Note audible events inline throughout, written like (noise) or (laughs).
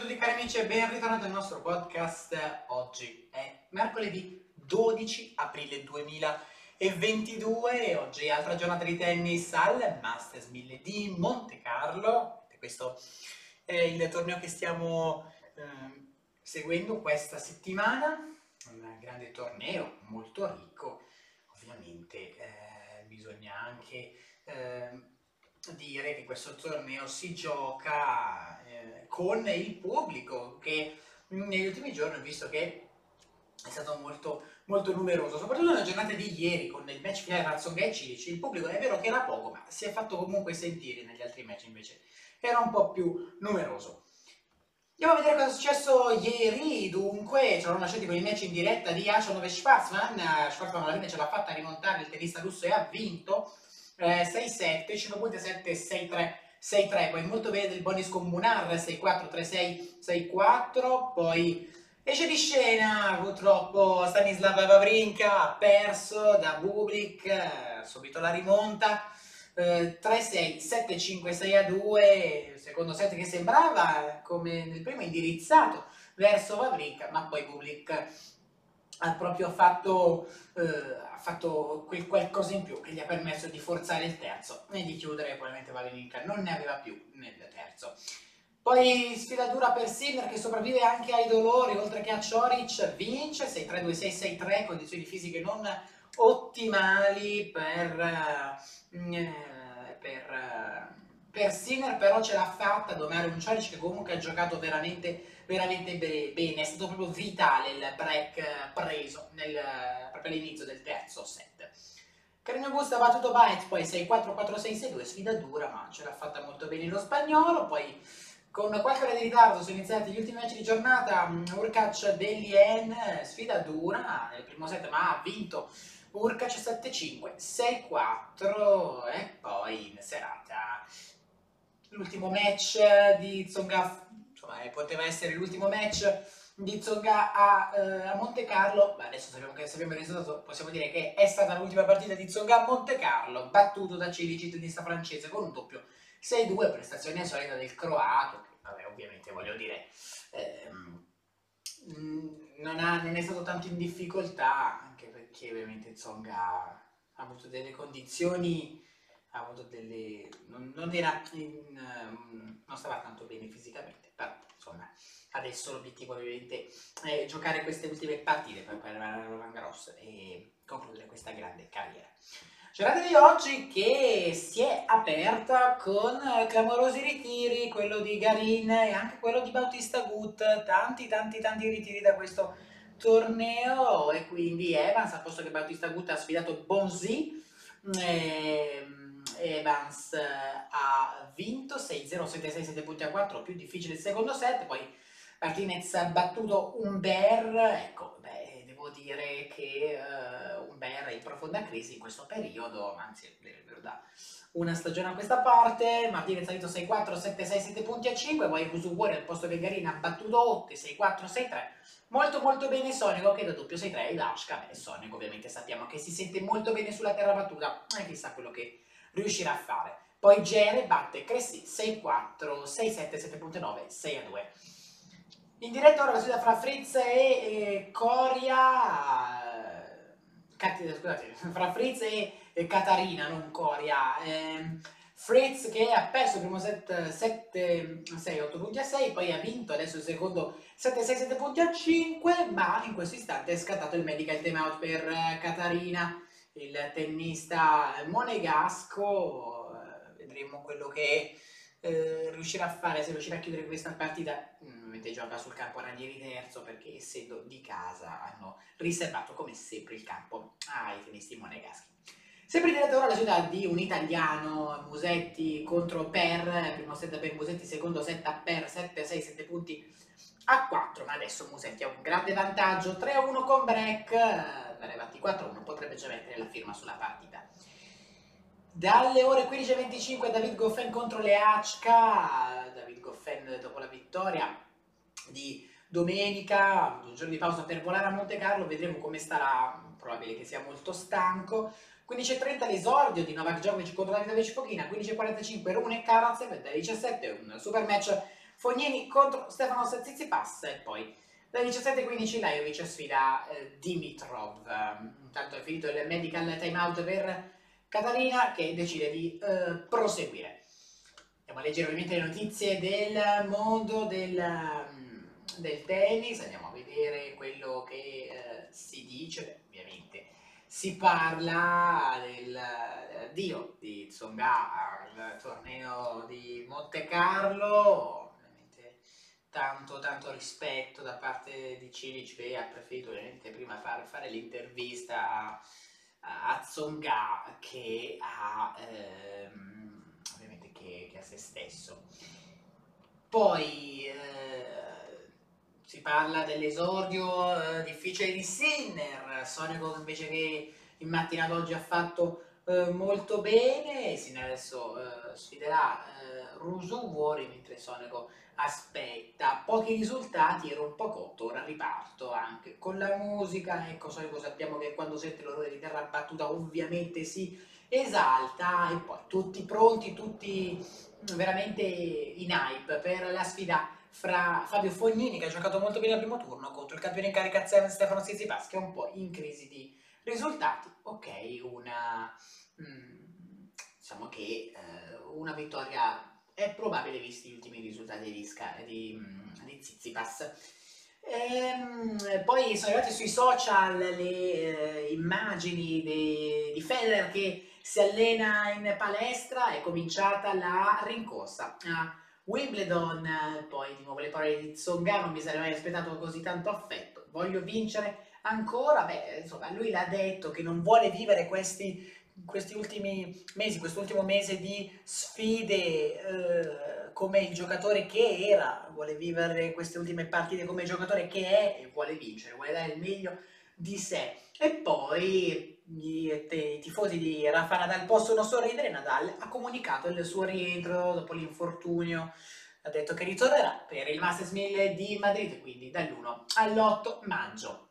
tutti cari amici e ben ritornati al nostro podcast. Oggi è mercoledì 12 aprile 2022 e oggi è altra giornata di tennis al Masters 1000 di Monte Carlo. Questo è il torneo che stiamo eh, seguendo questa settimana, un grande torneo molto ricco. Ovviamente eh, bisogna anche eh, dire che questo torneo si gioca eh, con il pubblico che negli ultimi giorni ho visto che è stato molto, molto numeroso, soprattutto nella giornata di ieri con il match finale tra Tsonga e Cilic, il pubblico è vero che era poco, ma si è fatto comunque sentire negli altri match invece. Era un po' più numeroso. Andiamo a vedere cosa è successo ieri, dunque c'erano lasciati con il match in diretta di Achanov e Schwarzman, Schwarzman alla fine ce l'ha fatta rimontare il tennista russo e ha vinto, 6-7, 5 punti 7, 6-3, 6-3, poi molto bene del Bonis con Munar, 6-4, 3-6, 6-4, poi esce di scena purtroppo Stanislav Wawrinka, ha perso da Bublik, subito la rimonta, 3-6, 7-5, 6-2, secondo set che sembrava come nel primo indirizzato verso Wawrinka, ma poi Bublik ha proprio fatto, eh, ha fatto quel qualcosa in più che gli ha permesso di forzare il terzo e di chiudere probabilmente Valenica non ne aveva più nel terzo. Poi sfida dura per Sinner che sopravvive anche ai dolori, oltre che a Cioric, vince 6-3-2-6-6-3, condizioni fisiche non ottimali per, eh, per, per Sinner, però ce l'ha fatta a domare un Cioric che comunque ha giocato veramente veramente bene, è stato proprio vitale il break preso nel, proprio all'inizio del terzo set. Carino Busta ha battuto Baez, poi 6-4-4-6-6-2, sfida dura, ma ce l'ha fatta molto bene lo spagnolo, poi con qualche ora di ritardo sono iniziati gli ultimi match di giornata, Urkac Delien, sfida dura nel primo set, ma ha vinto Urkac 7-5, 6-4 e poi in serata l'ultimo match di Tsonga insomma, eh, poteva essere l'ultimo match di Zonga a, eh, a, Monte Carlo, ma adesso sappiamo che sappiamo il risultato, possiamo dire che è stata l'ultima partita di Zonga a Monte Carlo, battuto da Cilici, tennista francese, con un doppio 6-2, prestazione solida del croato, che vabbè, ovviamente voglio dire, ehm, non, ha, non, è stato tanto in difficoltà, anche perché ovviamente Zonga ha avuto delle condizioni ha avuto delle... non, non era in, um, non stava tanto bene fisicamente, però insomma adesso l'obiettivo ovviamente è giocare queste ultime partite per arrivare a Roland Garros e concludere questa grande carriera. Giornata di oggi che si è aperta con clamorosi ritiri, quello di Garin e anche quello di Bautista Gut, tanti tanti tanti ritiri da questo torneo e quindi Evans, al posto che Bautista Gut ha sfidato Bonzi, ehm, Evans eh, ha vinto 6-0, 7-6, 7 punti a 4, più difficile il secondo set, poi Martinez ha battuto Umber, ecco, beh, devo dire che uh, Umber è in profonda crisi in questo periodo, anzi, da una stagione a questa parte, Martinez ha vinto 6-4, 7-6, 7 punti a 5, poi Rusuguori al posto che Garina ha battuto 8, 6-4, 6-3, molto molto bene Sonico che da doppio 6-3 e Lashka, beh, Sonico ovviamente sappiamo che si sente molto bene sulla terra battuta, e chissà quello che riuscirà a fare. Poi Gere batte Cressy 6-4, 6-7, 7.9, 6-2. In diretta ora la sfida fra Fritz e, e Coria, eh, scusate, (laughs) fra Fritz e, e Catarina, non Coria. Eh, Fritz che ha perso il primo set 7, 6, 8 punti a 6, poi ha vinto adesso il secondo 7, 6, 7 punti a 5, ma in questo istante è scattato il medical timeout per eh, Catarina il tennista monegasco, eh, vedremo quello che eh, riuscirà a fare, se riuscirà a chiudere questa partita, ovviamente gioca sul campo Ranieri terzo perché essendo di casa hanno riservato come sempre il campo ai tennisti monegaschi. Sempre diretta ora la città di un italiano, Musetti contro Per, primo set per Musetti, secondo set a Per, 7-6, 7 punti a 4, ma adesso Musetti ha un grande vantaggio, 3-1 con break, andare avanti 4-1 potrebbe già mettere la firma sulla partita. Dalle ore 15.25 David Goffin contro le Leachka, David Goffin dopo la vittoria di domenica, un giorno di pausa per volare a Monte Carlo, vedremo come starà, probabile che sia molto stanco. 15.30 l'esordio di Novak Djokovic contro Davide Vecchiochina, 15.45 Rune e Karatsev, dalle 17 un super match Fognini contro Stefano Tsitsipas e poi dalle 17.15 Lajovic sfida eh, Dimitrov. Intanto è finito il medical timeout per Katarina che decide di eh, proseguire. Andiamo a leggere ovviamente le notizie del mondo del, mm, del tennis, andiamo a vedere quello che eh, si dice, ovviamente si parla del dio di Tsonga al torneo di Monte Carlo, tanto tanto rispetto da parte di Cilic che ha preferito ovviamente prima fare, fare l'intervista a, a Tsonga che a, ehm, ovviamente che, che, a se stesso. Poi eh, si parla dell'esordio eh, difficile di Sinner, Sonico invece che in mattina d'oggi ha fatto eh, molto bene, Sinner adesso eh, sfiderà eh, Rusu fuori mentre Sonico aspetta. Pochi risultati era un po' cotto, ora riparto anche con la musica, ecco Sonico sappiamo che quando sente l'orrore di terra battuta ovviamente si esalta e poi tutti pronti, tutti veramente in hype per la sfida fra Fabio Fognini che ha giocato molto bene al primo turno contro il campione in carica Stefano Tsitsipas che è un po' in crisi di risultati. Ok, una mm, diciamo che eh, una vittoria è probabile visti gli ultimi risultati di, di, mm, di Tsitsipas. Ehm, poi sono arrivate sui social le eh, immagini de, di Federer che si allena in palestra, è cominciata la rincorsa a Wimbledon, poi di nuovo le parole di Tsonga, non mi sarei mai aspettato così tanto affetto, voglio vincere ancora, beh, insomma, lui l'ha detto che non vuole vivere questi, questi ultimi mesi, quest'ultimo mese di sfide eh, come il giocatore che era, vuole vivere queste ultime partite come il giocatore che è e vuole vincere, vuole dare il meglio di sé. E poi i tifosi di Rafa Nadal possono sorridere, Nadal ha comunicato il suo rientro dopo l'infortunio, ha detto che ritornerà per il Masters 1000 di Madrid, quindi dall'1 all'8 maggio.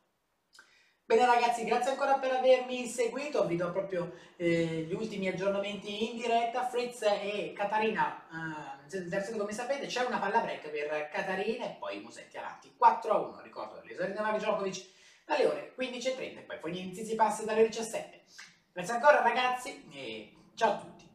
Bene ragazzi, grazie ancora per avermi seguito, vi do proprio eh, gli ultimi aggiornamenti in diretta, Fritz e Katarina, eh, come sapete c'è una palla break per Katarina e poi Musetti avanti, 4 a 1, ricordo l'esordio di Novak Djokovic dalle ore 15.30 e poi Fognini si passa dalle ore 17. Grazie ancora ragazzi e ciao a tutti.